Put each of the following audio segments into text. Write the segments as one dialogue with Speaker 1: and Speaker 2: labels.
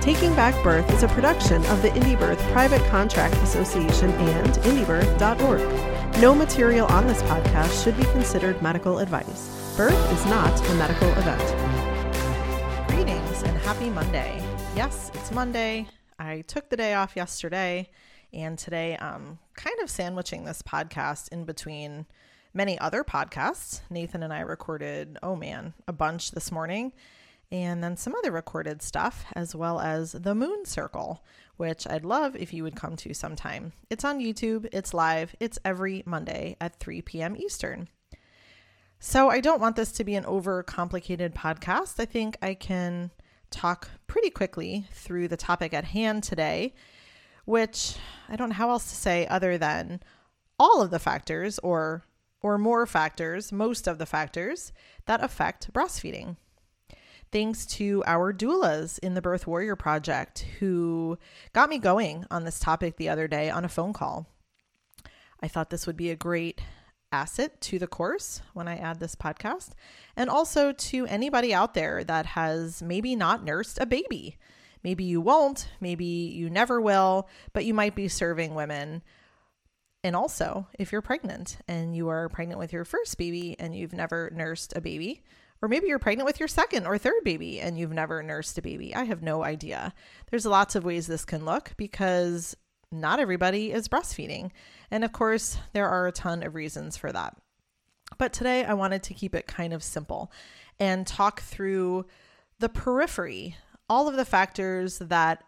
Speaker 1: Taking Back Birth is a production of the Indie Birth Private Contract Association and indiebirth.org. No material on this podcast should be considered medical advice. Birth is not a medical event. Greetings and happy Monday. Yes, it's Monday. I took the day off yesterday, and today I'm kind of sandwiching this podcast in between many other podcasts. Nathan and I recorded, oh man, a bunch this morning and then some other recorded stuff, as well as the Moon Circle, which I'd love if you would come to sometime. It's on YouTube, it's live, it's every Monday at 3 p.m. Eastern. So I don't want this to be an over complicated podcast. I think I can talk pretty quickly through the topic at hand today, which I don't know how else to say other than all of the factors or or more factors, most of the factors that affect breastfeeding thanks to our doulas in the Birth Warrior Project who got me going on this topic the other day on a phone call. I thought this would be a great asset to the course when I add this podcast, and also to anybody out there that has maybe not nursed a baby. Maybe you won't, maybe you never will, but you might be serving women. And also, if you're pregnant and you are pregnant with your first baby and you've never nursed a baby, or maybe you're pregnant with your second or third baby and you've never nursed a baby. I have no idea. There's lots of ways this can look because not everybody is breastfeeding. And of course, there are a ton of reasons for that. But today I wanted to keep it kind of simple and talk through the periphery, all of the factors that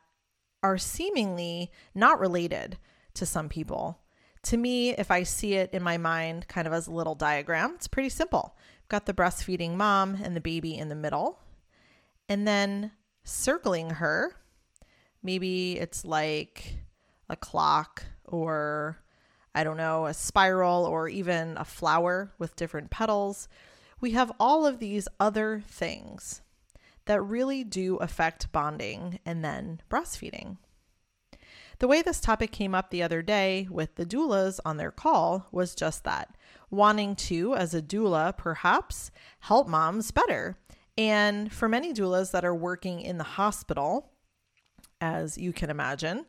Speaker 1: are seemingly not related to some people. To me, if I see it in my mind kind of as a little diagram, it's pretty simple I've got the breastfeeding mom and the baby in the middle. And then circling her, maybe it's like a clock or I don't know, a spiral or even a flower with different petals. We have all of these other things that really do affect bonding and then breastfeeding. The way this topic came up the other day with the doulas on their call was just that wanting to, as a doula, perhaps help moms better. And for many doulas that are working in the hospital, as you can imagine,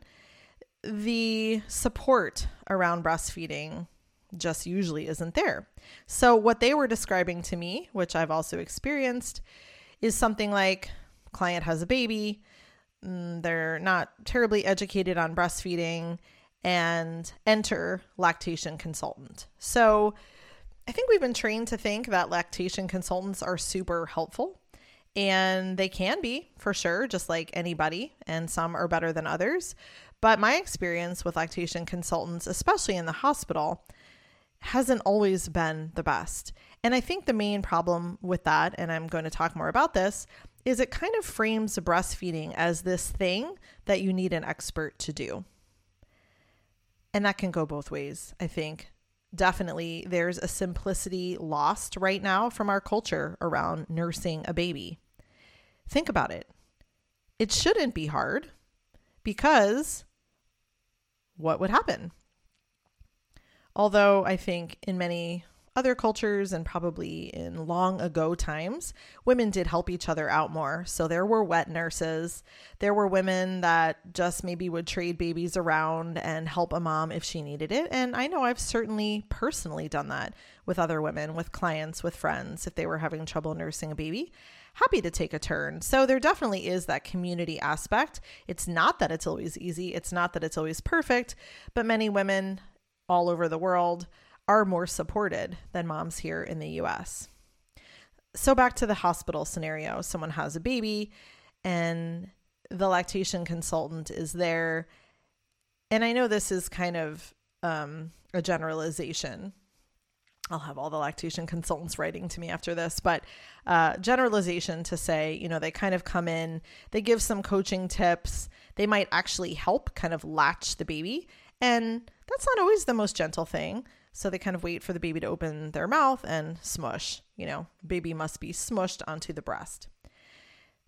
Speaker 1: the support around breastfeeding just usually isn't there. So, what they were describing to me, which I've also experienced, is something like client has a baby, Mm, they're not terribly educated on breastfeeding and enter lactation consultant. So I think we've been trained to think that lactation consultants are super helpful. And they can be for sure, just like anybody, and some are better than others. But my experience with lactation consultants, especially in the hospital, hasn't always been the best. And I think the main problem with that, and I'm going to talk more about this, is it kind of frames breastfeeding as this thing that you need an expert to do. And that can go both ways, I think. Definitely, there's a simplicity lost right now from our culture around nursing a baby. Think about it. It shouldn't be hard because what would happen? Although I think in many other cultures and probably in long ago times, women did help each other out more. So there were wet nurses. There were women that just maybe would trade babies around and help a mom if she needed it. And I know I've certainly personally done that with other women, with clients, with friends, if they were having trouble nursing a baby. Happy to take a turn. So there definitely is that community aspect. It's not that it's always easy, it's not that it's always perfect, but many women all over the world are more supported than moms here in the US. So, back to the hospital scenario someone has a baby, and the lactation consultant is there. And I know this is kind of um, a generalization. I'll have all the lactation consultants writing to me after this, but uh, generalization to say, you know, they kind of come in, they give some coaching tips, they might actually help kind of latch the baby And that's not always the most gentle thing. So they kind of wait for the baby to open their mouth and smush. You know, baby must be smushed onto the breast.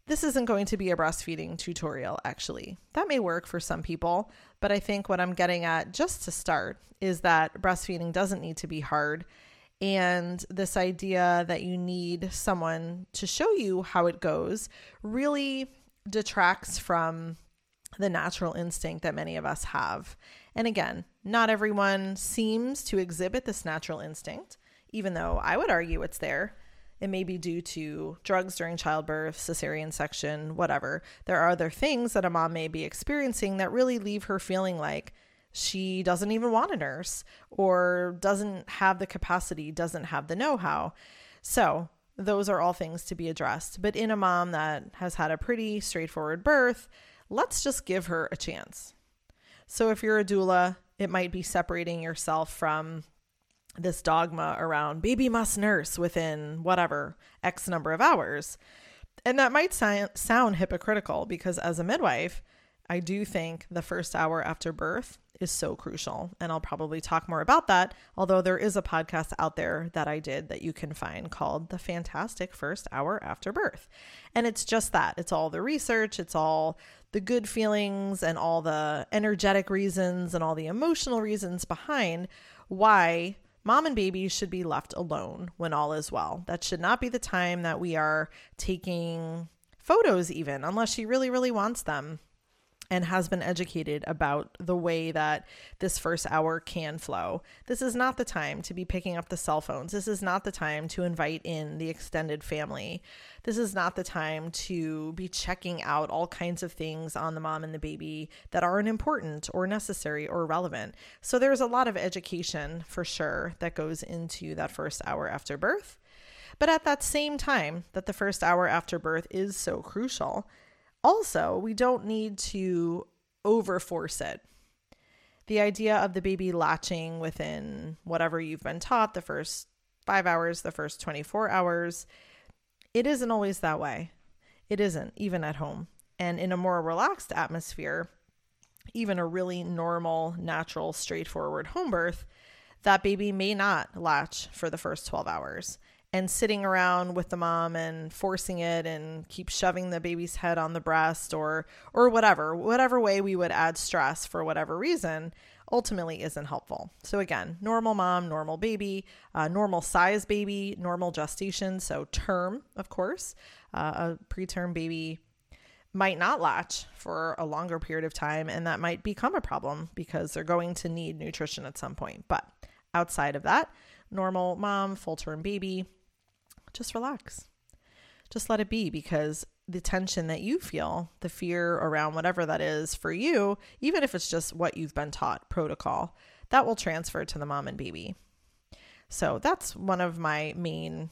Speaker 1: This isn't going to be a breastfeeding tutorial, actually. That may work for some people, but I think what I'm getting at just to start is that breastfeeding doesn't need to be hard. And this idea that you need someone to show you how it goes really detracts from the natural instinct that many of us have. And again, not everyone seems to exhibit this natural instinct, even though I would argue it's there. It may be due to drugs during childbirth, cesarean section, whatever. There are other things that a mom may be experiencing that really leave her feeling like she doesn't even want a nurse or doesn't have the capacity, doesn't have the know how. So, those are all things to be addressed. But in a mom that has had a pretty straightforward birth, let's just give her a chance. So, if you're a doula, it might be separating yourself from this dogma around baby must nurse within whatever X number of hours. And that might si- sound hypocritical because as a midwife, I do think the first hour after birth is so crucial. And I'll probably talk more about that, although there is a podcast out there that I did that you can find called The Fantastic First Hour After Birth. And it's just that it's all the research, it's all the good feelings, and all the energetic reasons, and all the emotional reasons behind why mom and baby should be left alone when all is well. That should not be the time that we are taking photos, even unless she really, really wants them and has been educated about the way that this first hour can flow. This is not the time to be picking up the cell phones. This is not the time to invite in the extended family. This is not the time to be checking out all kinds of things on the mom and the baby that aren't important or necessary or relevant. So there's a lot of education for sure that goes into that first hour after birth. But at that same time that the first hour after birth is so crucial, also, we don't need to overforce it. The idea of the baby latching within whatever you've been taught the first five hours, the first 24 hours, it isn't always that way. It isn't, even at home. And in a more relaxed atmosphere, even a really normal, natural, straightforward home birth, that baby may not latch for the first 12 hours and sitting around with the mom and forcing it and keep shoving the baby's head on the breast or or whatever whatever way we would add stress for whatever reason ultimately isn't helpful. So again normal mom normal baby uh, normal size baby normal gestation. So term of course uh, a preterm baby might not latch for a longer period of time and that might become a problem because they're going to need nutrition at some point. But outside of that normal mom full term baby just relax. Just let it be because the tension that you feel, the fear around whatever that is for you, even if it's just what you've been taught, protocol, that will transfer to the mom and baby. So that's one of my main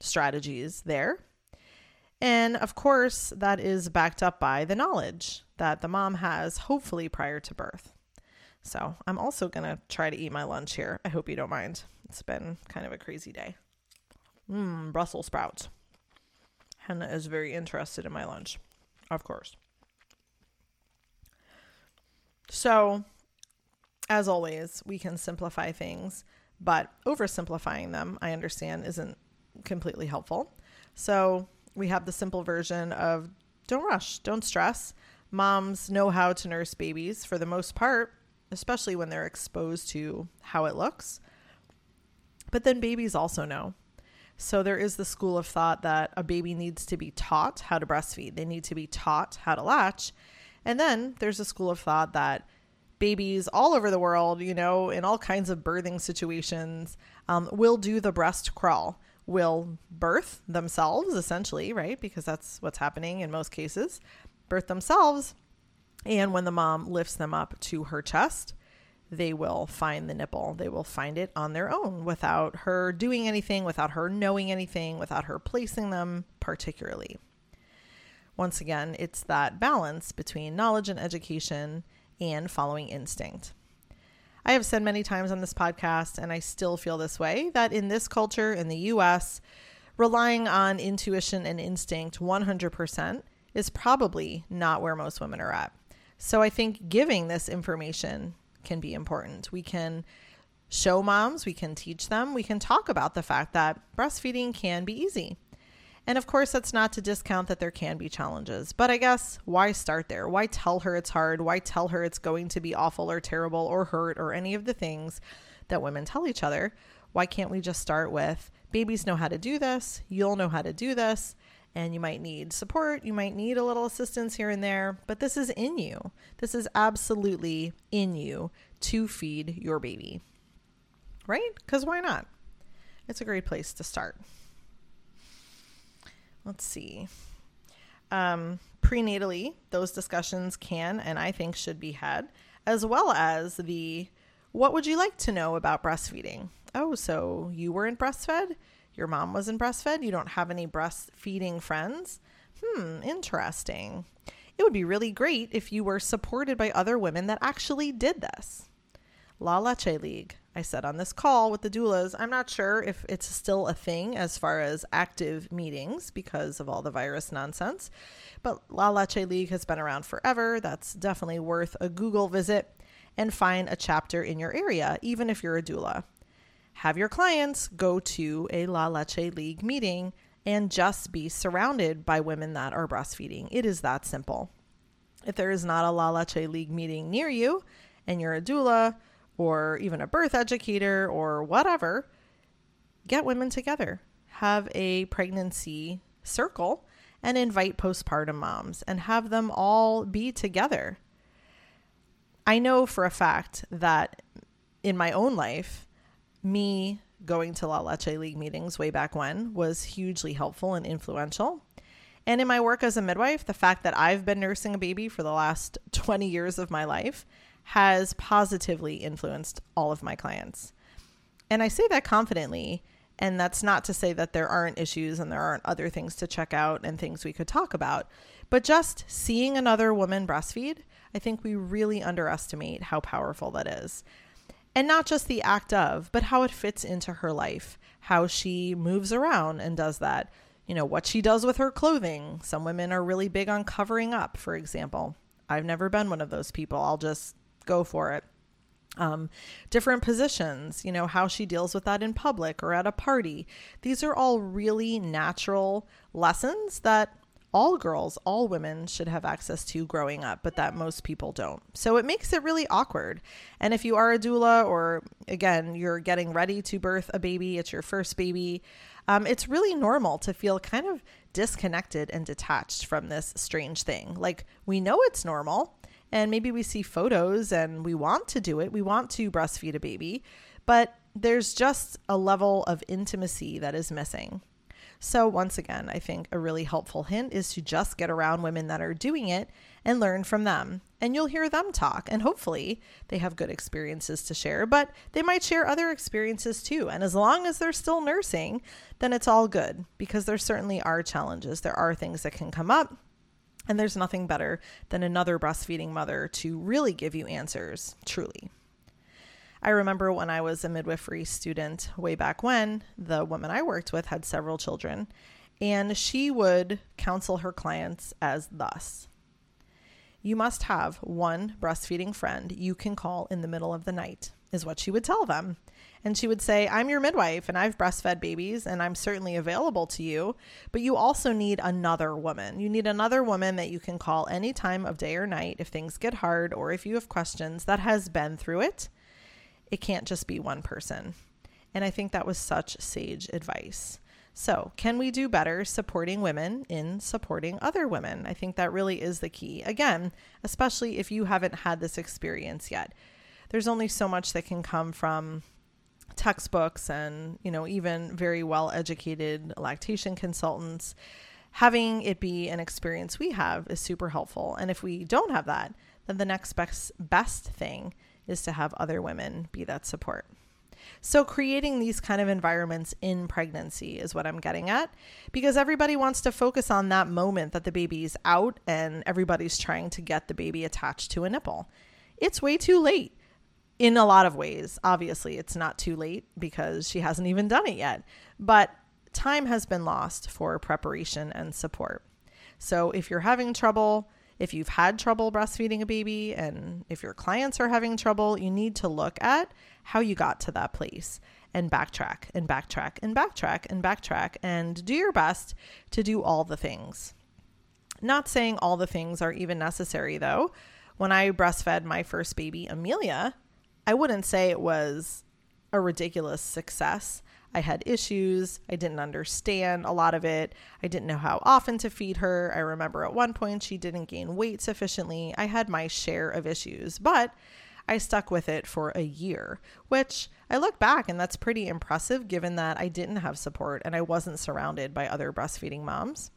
Speaker 1: strategies there. And of course, that is backed up by the knowledge that the mom has, hopefully prior to birth. So I'm also going to try to eat my lunch here. I hope you don't mind. It's been kind of a crazy day. Mmm, Brussels sprouts. Hannah is very interested in my lunch, of course. So, as always, we can simplify things, but oversimplifying them, I understand, isn't completely helpful. So, we have the simple version of don't rush, don't stress. Moms know how to nurse babies for the most part, especially when they're exposed to how it looks. But then babies also know. So there is the school of thought that a baby needs to be taught how to breastfeed. They need to be taught how to latch. And then there's a school of thought that babies all over the world, you know, in all kinds of birthing situations, um, will do the breast crawl, will birth themselves, essentially, right? Because that's what's happening in most cases, birth themselves. And when the mom lifts them up to her chest, they will find the nipple. They will find it on their own without her doing anything, without her knowing anything, without her placing them particularly. Once again, it's that balance between knowledge and education and following instinct. I have said many times on this podcast, and I still feel this way, that in this culture, in the US, relying on intuition and instinct 100% is probably not where most women are at. So I think giving this information can be important. We can show moms, we can teach them, we can talk about the fact that breastfeeding can be easy. And of course, that's not to discount that there can be challenges. But I guess why start there? Why tell her it's hard? Why tell her it's going to be awful or terrible or hurt or any of the things that women tell each other? Why can't we just start with babies know how to do this? You'll know how to do this. And you might need support. You might need a little assistance here and there, but this is in you. This is absolutely in you to feed your baby. Right? Because why not? It's a great place to start let's see. Um, prenatally, those discussions can and I think should be had, as well as the what would you like to know about breastfeeding? Oh, so you weren't breastfed? Your mom wasn't breastfed? You don't have any breastfeeding friends? Hmm, interesting. It would be really great if you were supported by other women that actually did this. La Leche League. I said on this call with the doulas, I'm not sure if it's still a thing as far as active meetings because of all the virus nonsense, but La Leche League has been around forever. That's definitely worth a Google visit and find a chapter in your area, even if you're a doula. Have your clients go to a La Leche League meeting and just be surrounded by women that are breastfeeding. It is that simple. If there is not a La Leche League meeting near you and you're a doula, or even a birth educator or whatever, get women together. Have a pregnancy circle and invite postpartum moms and have them all be together. I know for a fact that in my own life, me going to La Leche League meetings way back when was hugely helpful and influential. And in my work as a midwife, the fact that I've been nursing a baby for the last 20 years of my life has positively influenced all of my clients. And I say that confidently. And that's not to say that there aren't issues and there aren't other things to check out and things we could talk about. But just seeing another woman breastfeed, I think we really underestimate how powerful that is. And not just the act of, but how it fits into her life, how she moves around and does that. You know, what she does with her clothing. Some women are really big on covering up, for example. I've never been one of those people. I'll just go for it. Um, different positions, you know, how she deals with that in public or at a party. These are all really natural lessons that all girls, all women should have access to growing up, but that most people don't. So it makes it really awkward. And if you are a doula, or again, you're getting ready to birth a baby, it's your first baby, um, it's really normal to feel kind of disconnected and detached from this strange thing. Like, we know it's normal and maybe we see photos and we want to do it. We want to breastfeed a baby, but there's just a level of intimacy that is missing. So, once again, I think a really helpful hint is to just get around women that are doing it and learn from them. And you'll hear them talk, and hopefully they have good experiences to share, but they might share other experiences too. And as long as they're still nursing, then it's all good because there certainly are challenges. There are things that can come up. And there's nothing better than another breastfeeding mother to really give you answers, truly. I remember when I was a midwifery student way back when, the woman I worked with had several children, and she would counsel her clients as thus You must have one breastfeeding friend you can call in the middle of the night, is what she would tell them. And she would say, I'm your midwife and I've breastfed babies and I'm certainly available to you. But you also need another woman. You need another woman that you can call any time of day or night if things get hard or if you have questions that has been through it. It can't just be one person. And I think that was such sage advice. So, can we do better supporting women in supporting other women? I think that really is the key. Again, especially if you haven't had this experience yet. There's only so much that can come from textbooks and you know even very well educated lactation consultants having it be an experience we have is super helpful and if we don't have that then the next best best thing is to have other women be that support so creating these kind of environments in pregnancy is what I'm getting at because everybody wants to focus on that moment that the baby's out and everybody's trying to get the baby attached to a nipple. It's way too late in a lot of ways. Obviously, it's not too late because she hasn't even done it yet, but time has been lost for preparation and support. So if you're having trouble, If you've had trouble breastfeeding a baby and if your clients are having trouble, you need to look at how you got to that place and backtrack and backtrack and backtrack and backtrack and do your best to do all the things. Not saying all the things are even necessary though. When I breastfed my first baby, Amelia, I wouldn't say it was a ridiculous success. I had issues. I didn't understand a lot of it. I didn't know how often to feed her. I remember at one point she didn't gain weight sufficiently. I had my share of issues, but I stuck with it for a year, which I look back and that's pretty impressive given that I didn't have support and I wasn't surrounded by other breastfeeding moms.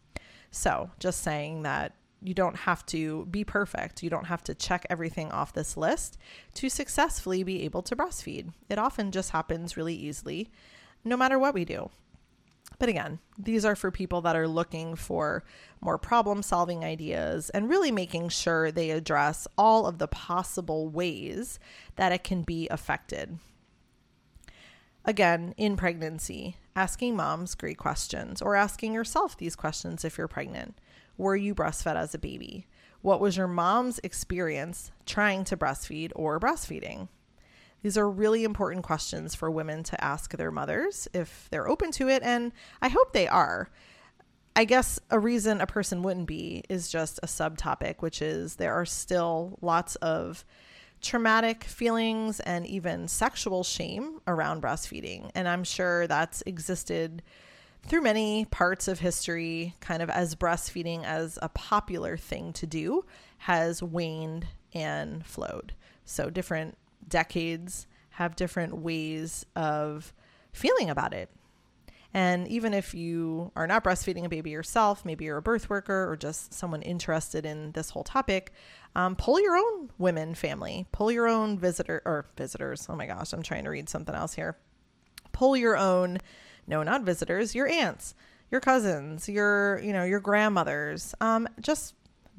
Speaker 1: So, just saying that you don't have to be perfect. You don't have to check everything off this list to successfully be able to breastfeed. It often just happens really easily, no matter what we do. But again, these are for people that are looking for more problem solving ideas and really making sure they address all of the possible ways that it can be affected. Again, in pregnancy, asking moms great questions or asking yourself these questions if you're pregnant. Were you breastfed as a baby? What was your mom's experience trying to breastfeed or breastfeeding? These are really important questions for women to ask their mothers if they're open to it, and I hope they are. I guess a reason a person wouldn't be is just a subtopic, which is there are still lots of traumatic feelings and even sexual shame around breastfeeding. And I'm sure that's existed through many parts of history, kind of as breastfeeding as a popular thing to do has waned and flowed. So different decades have different ways of feeling about it. And even if you are not breastfeeding a baby yourself, maybe you're a birth worker or just someone interested in this whole topic, um, pull your own women family, pull your own visitor or visitors. Oh my gosh, I'm trying to read something else here. Pull your own, no, not visitors, your aunts, your cousins, your, you know, your grandmothers. Um, just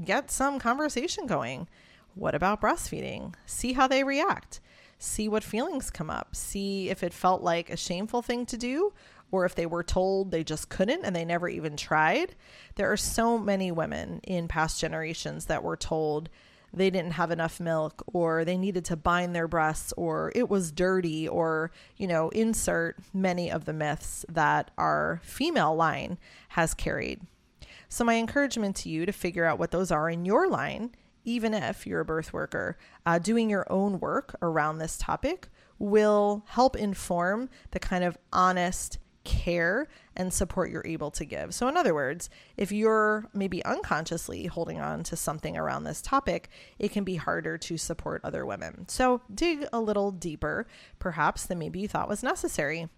Speaker 1: get some conversation going. What about breastfeeding? See how they react. See what feelings come up. See if it felt like a shameful thing to do or if they were told they just couldn't and they never even tried. There are so many women in past generations that were told they didn't have enough milk or they needed to bind their breasts or it was dirty or, you know, insert many of the myths that our female line has carried. So, my encouragement to you to figure out what those are in your line even if you're a birth worker, uh, doing your own work around this topic will help inform the kind of honest care and support you're able to give. So, in other words, if you're maybe unconsciously holding on to something around this topic, it can be harder to support other women. So, dig a little deeper, perhaps, than maybe you thought was necessary.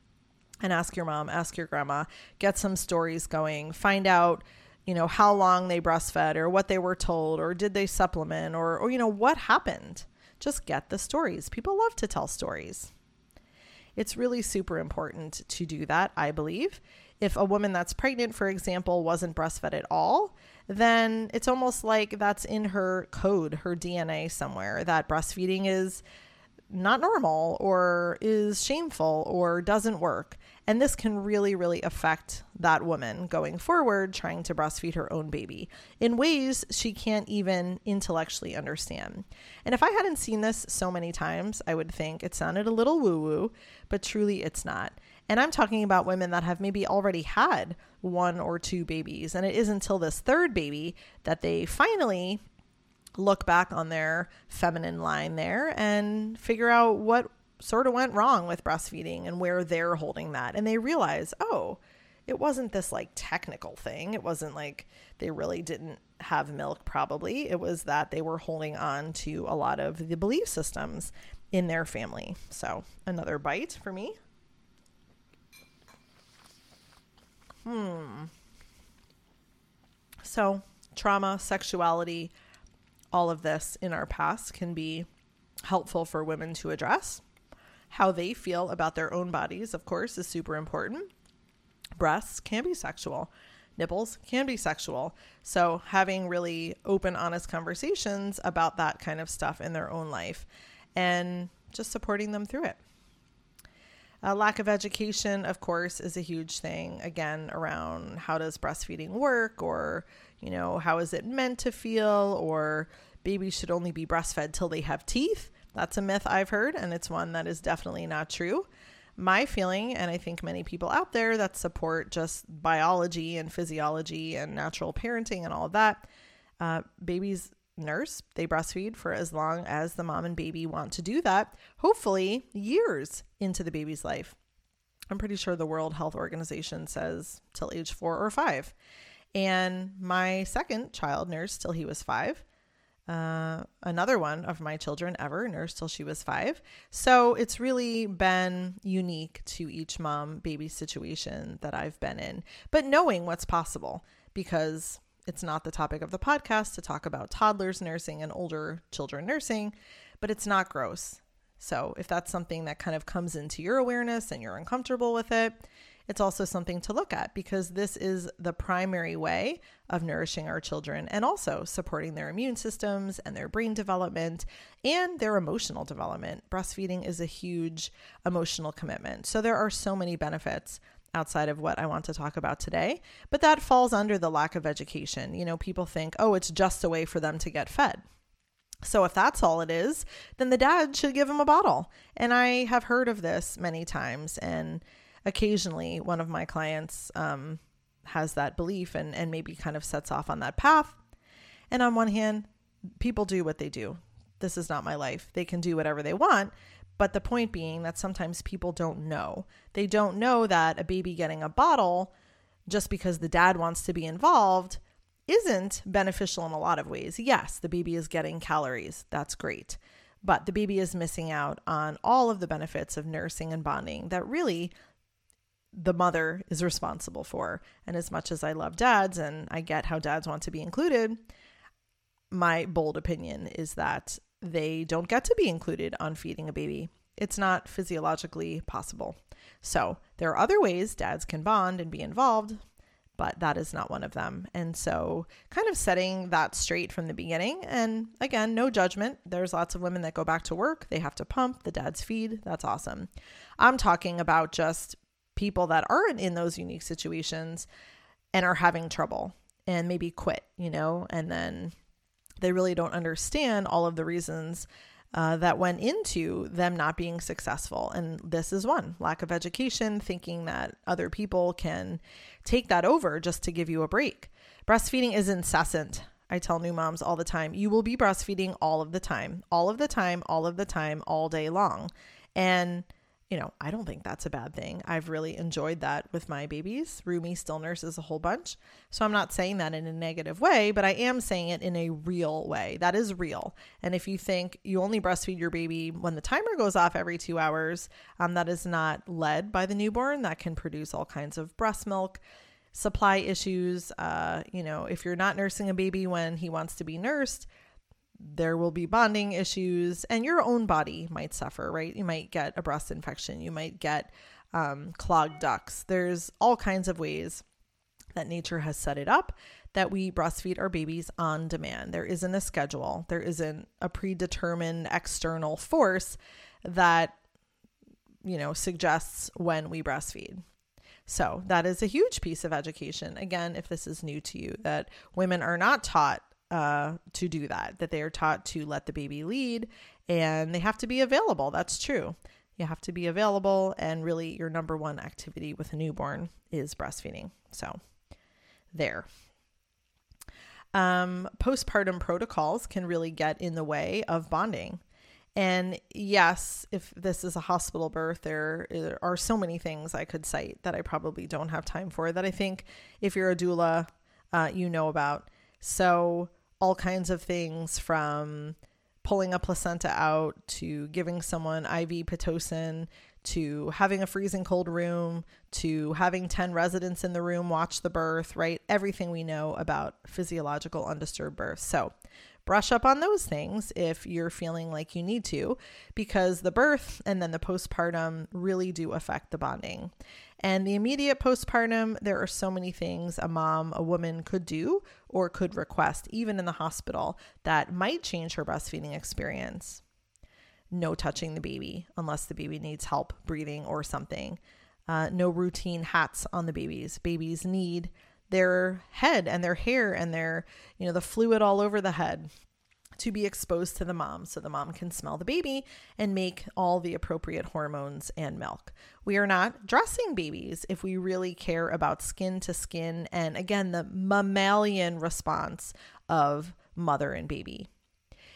Speaker 1: And ask your mom, ask your grandma, get some stories going, find out you know, how long they breastfed or what they were told or did they supplement or, or you know, what happened. Just get the stories. People love to tell stories. It's really super important to do that, I believe. If a woman that's pregnant, for example, wasn't breastfed at all, then it's almost like that's in her code, her DNA somewhere, that breastfeeding is not normal or is shameful or doesn't work. And this can really, really affect that woman going forward, trying to breastfeed her own baby in ways she can't even intellectually understand. And if I hadn't seen this so many times, I would think it sounded a little woo woo, but truly it's not. And I'm talking about women that have maybe already had one or two babies. And it isn't until this third baby that they finally look back on their feminine line there and figure out what sort of went wrong with breastfeeding and where they're holding that. And they realize, oh, it wasn't this like technical thing. It wasn't like they really didn't have milk, probably. It was that they were holding on to a lot of the belief systems in their family. So, another bite for me. Hmm. So, trauma, sexuality, all of this in our past can be helpful for women to address. How they feel about their own bodies, of course, is super important. Breasts can be sexual, nipples can be sexual. So, having really open, honest conversations about that kind of stuff in their own life and just supporting them through it. A lack of education, of course, is a huge thing, again, around how does breastfeeding work or You know, how is it meant to feel? Or babies should only be breastfed till they have teeth. That's a myth I've heard, and it's one that is definitely not true. My feeling, and I think many people out there that support just biology and physiology and natural parenting and all of that, uh, babies nurse, they breastfeed for as long as the mom and baby want to do that, hopefully years into the baby's life. I'm pretty sure the World Health Organization says till age four or five. And my second child nursed till he was five. Uh, another one of my children ever nursed till she was five. So it's really been unique to each mom baby situation that I've been in, but knowing what's possible because it's not the topic of the podcast to talk about toddlers nursing and older children nursing, but it's not gross. So if that's something that kind of comes into your awareness and you're uncomfortable with it, it's also something to look at because this is the primary way of nourishing our children and also supporting their immune systems and their brain development and their emotional development. Breastfeeding is a huge emotional commitment. So there are so many benefits outside of what I want to talk about today, but that falls under the lack of education. You know, people think, oh, it's just a way for them to get fed. So if that's all it is, then the dad should give him a bottle. And I have heard of this many times, and occasionally one of my clients um, has that belief and, and maybe kind of sets off on that path. And on one hand, people do what they do. This is not my life. They can do whatever they want. But the point being that sometimes people don't know. They don't know that a baby getting a bottle just because the dad wants to be involved isn't beneficial in a lot of ways. Yes, the baby is getting calories. That's great. But the baby is missing out on all of the benefits of nursing and bonding that really the mother is responsible for. And as much as I love dads and I get how dads want to be included, my bold opinion is that they don't get to be included on feeding a baby. It's not physiologically possible. So, there are other ways dads can bond and be involved, but that is not one of them. And so, kind of setting that straight from the beginning. And again, no judgment. There's lots of women that go back to work, they have to pump, the dads feed. That's awesome. I'm talking about just people that aren't in those unique situations and are having trouble and maybe quit, you know, and then they really don't understand all of the reasons uh, that went into them not being successful. And this is one lack of education, thinking that other people can take that over just to give you a break. Breastfeeding is incessant. I tell new moms all the time you will be breastfeeding all of the time, all of the time, all of the time, all day long. And you know, I don't think that's a bad thing. I've really enjoyed that with my babies. Rumi still nurses a whole bunch. So I'm not saying that in a negative way, but I am saying it in a real way. That is real. And if you think you only breastfeed your baby when the timer goes off every two hours, um, that is not led by the newborn. That can produce all kinds of breast milk supply issues. Uh, you know, if you're not nursing a baby when he wants to be nursed, there will be bonding issues and your own body might suffer, right? You might get a breast infection, you might get um, clogged ducts. There's all kinds of ways that nature has set it up that we breastfeed our babies on demand. There isn't a schedule, there isn't a predetermined external force that, you know, suggests when we breastfeed. So, that is a huge piece of education. Again, if this is new to you, that women are not taught uh, to do that, that they are taught to let the baby lead and they have to be available. That's true. You have to be available, and really, your number one activity with a newborn is breastfeeding. So, there. Um, postpartum protocols can really get in the way of bonding. And yes, if this is a hospital birth, there are so many things I could cite that I probably don't have time for that I think if you're a doula, uh, you know about. So, all kinds of things from pulling a placenta out to giving someone IV Pitocin to having a freezing cold room to having 10 residents in the room watch the birth, right? Everything we know about physiological undisturbed birth. So, brush up on those things if you're feeling like you need to, because the birth and then the postpartum really do affect the bonding. And the immediate postpartum, there are so many things a mom, a woman could do or could request, even in the hospital, that might change her breastfeeding experience. No touching the baby unless the baby needs help breathing or something. Uh, no routine hats on the babies. Babies need their head and their hair and their, you know, the fluid all over the head to be exposed to the mom so the mom can smell the baby and make all the appropriate hormones and milk. We are not dressing babies if we really care about skin to skin and again the mammalian response of mother and baby.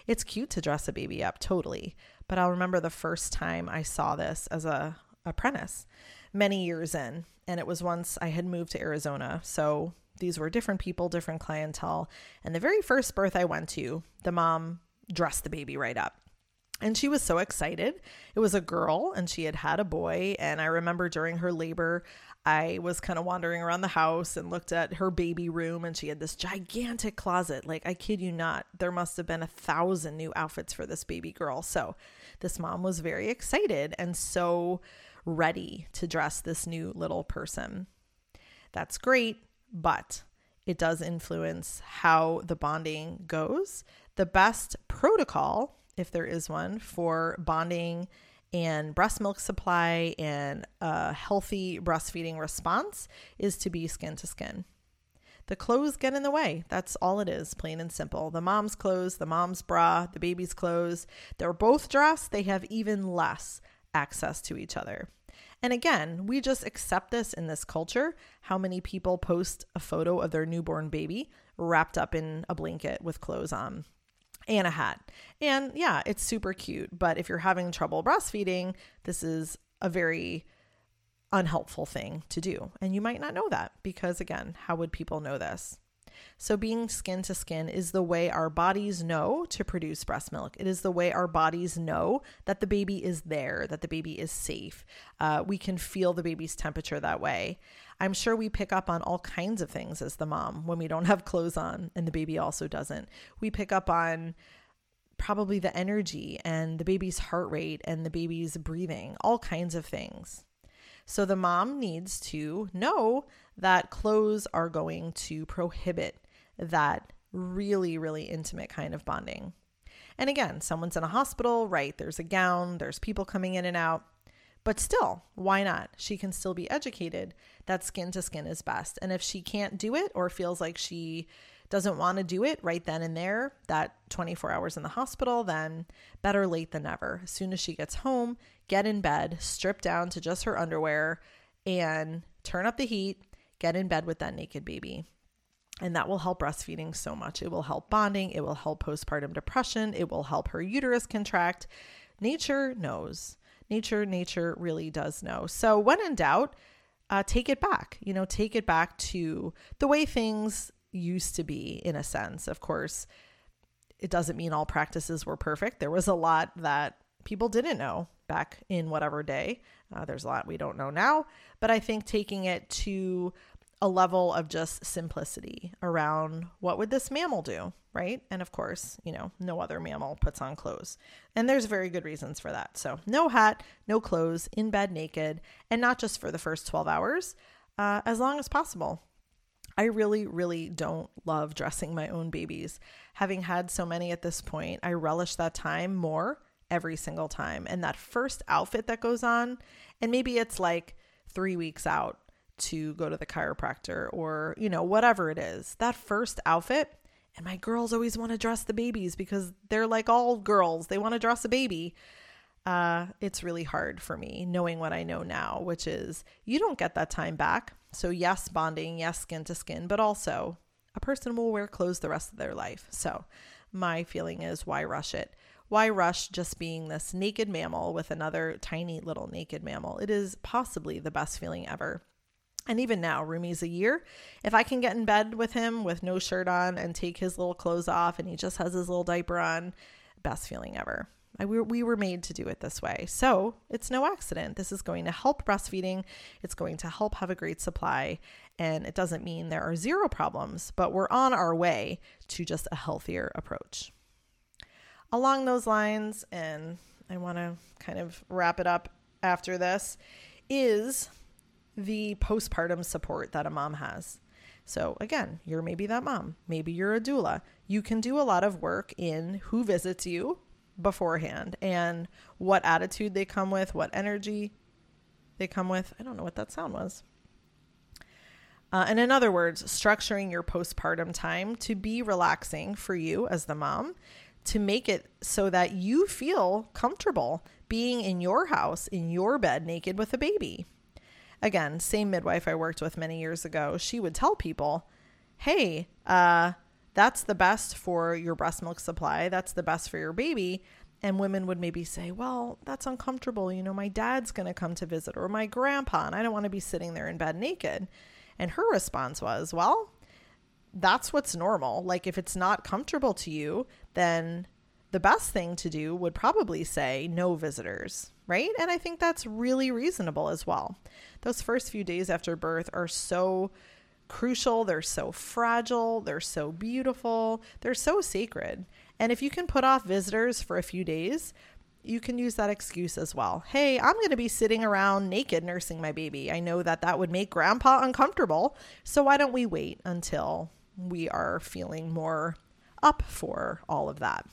Speaker 1: It's cute to dress a baby up totally, but I'll remember the first time I saw this as a apprentice many years in and it was once I had moved to Arizona. So these were different people, different clientele. And the very first birth I went to, the mom dressed the baby right up. And she was so excited. It was a girl and she had had a boy. And I remember during her labor, I was kind of wandering around the house and looked at her baby room and she had this gigantic closet. Like, I kid you not, there must have been a thousand new outfits for this baby girl. So, this mom was very excited and so ready to dress this new little person. That's great but it does influence how the bonding goes. The best protocol, if there is one, for bonding and breast milk supply and a healthy breastfeeding response is to be skin to skin. The clothes get in the way. That's all it is, plain and simple. The mom's clothes, the mom's bra, the baby's clothes, they're both dressed, they have even less access to each other. And again, we just accept this in this culture. How many people post a photo of their newborn baby wrapped up in a blanket with clothes on? and a hat. And yeah, it's super cute. But if you're having trouble breastfeeding, this is a very unhelpful thing to do. And you might not know that because, again, how would people know this? So, being skin to skin is the way our bodies know to produce breast milk. It is the way our bodies know that the baby is there, that the baby is safe. Uh, we can feel the baby's temperature that way. I'm sure we pick up on all kinds of things as the mom when we don't have clothes on and the baby also doesn't. We pick up on probably the energy and the baby's heart rate and the baby's breathing, all kinds of things. So the mom needs to know that clothes are going to prohibit that really, really intimate kind of bonding. And again, someone's in a hospital, right? There's a gown, there's people coming in and out. But still, why not? She can still be educated that skin to skin is best. And if she can't do it or feels like she doesn't want to do it right then and there, that 24 hours in the hospital, then better late than never. As soon as she gets home, get in bed, strip down to just her underwear, and turn up the heat, get in bed with that naked baby. And that will help breastfeeding so much. It will help bonding, it will help postpartum depression, it will help her uterus contract. Nature knows. Nature, nature really does know. So, when in doubt, uh, take it back. You know, take it back to the way things used to be, in a sense. Of course, it doesn't mean all practices were perfect. There was a lot that people didn't know back in whatever day. Uh, there's a lot we don't know now, but I think taking it to a level of just simplicity around what would this mammal do, right? And of course, you know, no other mammal puts on clothes. And there's very good reasons for that. So, no hat, no clothes, in bed naked, and not just for the first 12 hours, uh, as long as possible. I really, really don't love dressing my own babies. Having had so many at this point, I relish that time more every single time. And that first outfit that goes on, and maybe it's like three weeks out to go to the chiropractor or, you know, whatever it is, that first outfit. And my girls always want to dress the babies because they're like all girls, they want to dress a baby. Uh, it's really hard for me knowing what I know now, which is you don't get that time back. So, yes, bonding, yes, skin to skin, but also a person will wear clothes the rest of their life. So, my feeling is why rush it? Why rush just being this naked mammal with another tiny little naked mammal? It is possibly the best feeling ever. And even now, Rumi's a year. If I can get in bed with him with no shirt on and take his little clothes off and he just has his little diaper on, best feeling ever. I, we, we were made to do it this way. So it's no accident. This is going to help breastfeeding. It's going to help have a great supply. And it doesn't mean there are zero problems, but we're on our way to just a healthier approach along those lines, and I want to kind of wrap it up after this, is the postpartum support that a mom has. So, again, you're maybe that mom, maybe you're a doula. You can do a lot of work in who visits you beforehand and what attitude they come with, what energy they come with. I don't know what that sound was. Uh, and in other words, structuring your postpartum time to be relaxing for you as the mom, to make it so that you feel comfortable being in your house, in your bed, naked with a baby. Again, same midwife I worked with many years ago, she would tell people, hey, uh, that's the best for your breast milk supply. That's the best for your baby. And women would maybe say, well, that's uncomfortable. You know, my dad's going to come to visit or my grandpa, and I don't want to be sitting there in bed naked. And her response was, well, that's what's normal. Like, if it's not comfortable to you, then the best thing to do would probably say no visitors, right? And I think that's really reasonable as well. Those first few days after birth are so crucial. They're so fragile. They're so beautiful. They're so sacred. And if you can put off visitors for a few days, you can use that excuse as well. Hey, I'm going to be sitting around naked nursing my baby. I know that that would make grandpa uncomfortable. So why don't we wait until we are feeling more up for all of that?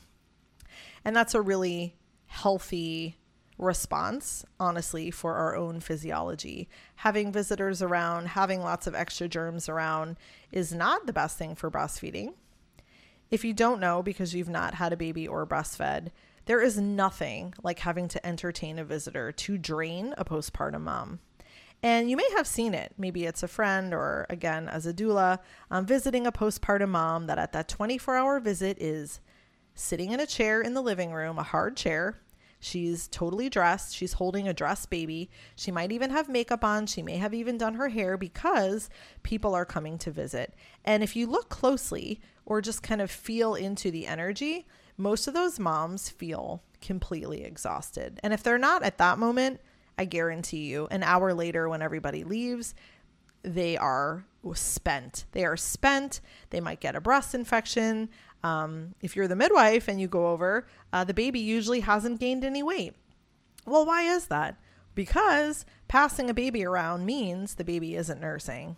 Speaker 1: And that's a really healthy response, honestly, for our own physiology. Having visitors around, having lots of extra germs around is not the best thing for breastfeeding. If you don't know because you've not had a baby or breastfed, there is nothing like having to entertain a visitor to drain a postpartum mom. And you may have seen it. Maybe it's a friend or, again, as a doula, um, visiting a postpartum mom that at that 24 hour visit is sitting in a chair in the living room, a hard chair, She's totally dressed. She's holding a dressed baby. She might even have makeup on. She may have even done her hair because people are coming to visit. And if you look closely or just kind of feel into the energy, most of those moms feel completely exhausted. And if they're not at that moment, I guarantee you, an hour later when everybody leaves, they are spent. They are spent. They might get a breast infection. Um, if you're the midwife and you go over, uh, the baby usually hasn't gained any weight. Well, why is that? Because passing a baby around means the baby isn't nursing.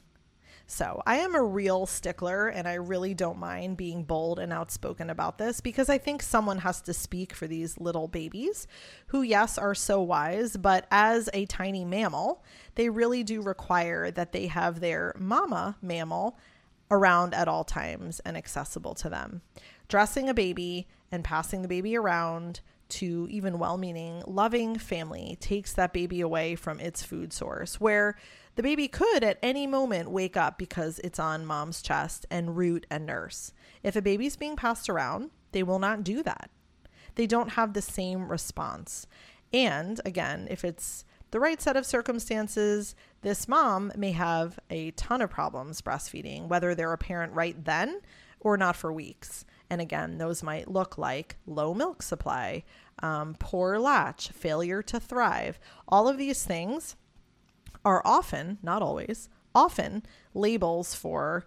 Speaker 1: So I am a real stickler and I really don't mind being bold and outspoken about this because I think someone has to speak for these little babies who, yes, are so wise, but as a tiny mammal, they really do require that they have their mama mammal around at all times and accessible to them. Dressing a baby and passing the baby around to even well meaning, loving family takes that baby away from its food source, where the baby could at any moment wake up because it's on mom's chest and root and nurse. If a baby's being passed around, they will not do that. They don't have the same response. And again, if it's the right set of circumstances, this mom may have a ton of problems breastfeeding, whether they're apparent right then or not for weeks. And again, those might look like low milk supply, um, poor latch, failure to thrive. All of these things are often, not always, often labels for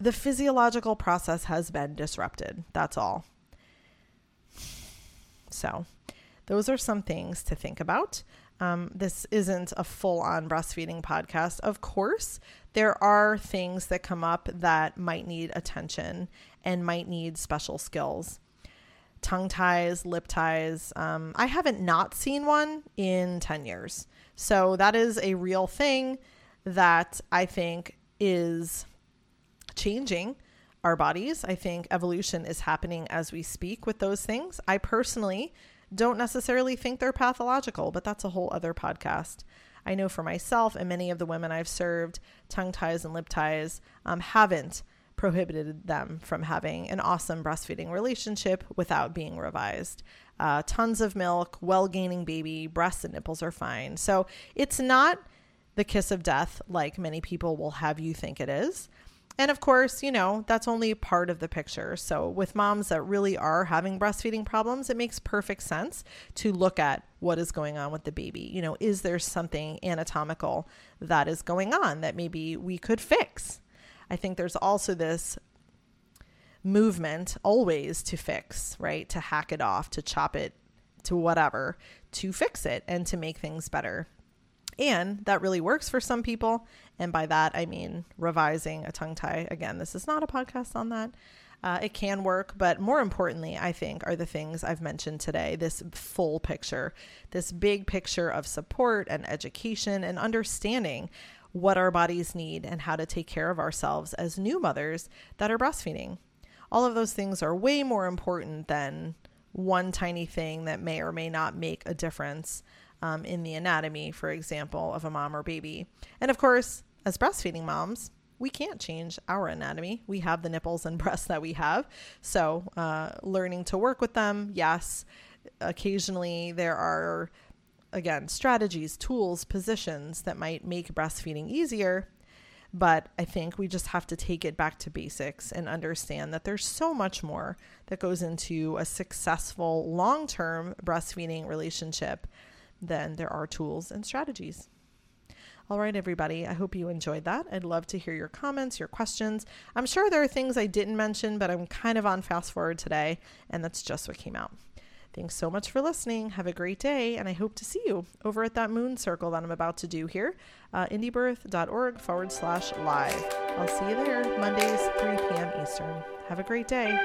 Speaker 1: the physiological process has been disrupted. That's all. So, those are some things to think about. Um, this isn't a full on breastfeeding podcast. Of course, there are things that come up that might need attention and might need special skills. Tongue ties, lip ties. Um, I haven't not seen one in 10 years. So that is a real thing that I think is changing our bodies. I think evolution is happening as we speak with those things. I personally don't necessarily think they're pathological, but that's a whole other podcast. I know for myself and many of the women I've served, tongue ties and lip ties um, haven't prohibited them from having an awesome breastfeeding relationship without being revised. Uh, tons of milk, well gaining baby, breasts and nipples are fine. So it's not the kiss of death like many people will have you think it is. And of course, you know, that's only part of the picture. So, with moms that really are having breastfeeding problems, it makes perfect sense to look at what is going on with the baby. You know, is there something anatomical that is going on that maybe we could fix? I think there's also this movement always to fix, right? To hack it off, to chop it, to whatever, to fix it and to make things better. And that really works for some people. And by that, I mean revising a tongue tie. Again, this is not a podcast on that. Uh, it can work, but more importantly, I think, are the things I've mentioned today this full picture, this big picture of support and education and understanding what our bodies need and how to take care of ourselves as new mothers that are breastfeeding. All of those things are way more important than one tiny thing that may or may not make a difference um, in the anatomy, for example, of a mom or baby. And of course, as breastfeeding moms, we can't change our anatomy. We have the nipples and breasts that we have. So, uh, learning to work with them, yes. Occasionally, there are again, strategies, tools, positions that might make breastfeeding easier. But I think we just have to take it back to basics and understand that there's so much more that goes into a successful long term breastfeeding relationship than there are tools and strategies. All right, everybody, I hope you enjoyed that. I'd love to hear your comments, your questions. I'm sure there are things I didn't mention, but I'm kind of on fast forward today, and that's just what came out. Thanks so much for listening. Have a great day, and I hope to see you over at that moon circle that I'm about to do here, uh, indiebirth.org forward slash live. I'll see you there, Mondays, 3 p.m. Eastern. Have a great day.